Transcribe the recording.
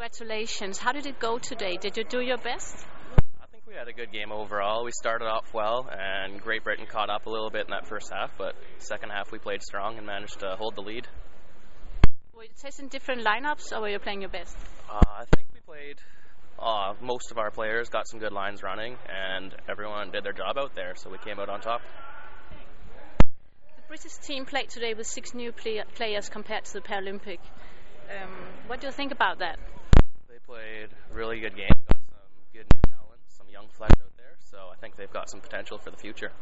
Congratulations. How did it go today? Did you do your best? I think we had a good game overall. We started off well, and Great Britain caught up a little bit in that first half, but second half we played strong and managed to hold the lead. Were you testing different lineups, or were you playing your best? Uh, I think we played. Uh, most of our players got some good lines running, and everyone did their job out there, so we came out on top. The British team played today with six new play- players compared to the Paralympic. Um, what do you think about that? Good game, got some good new talent, some young flesh out there, so I think they've got some potential for the future.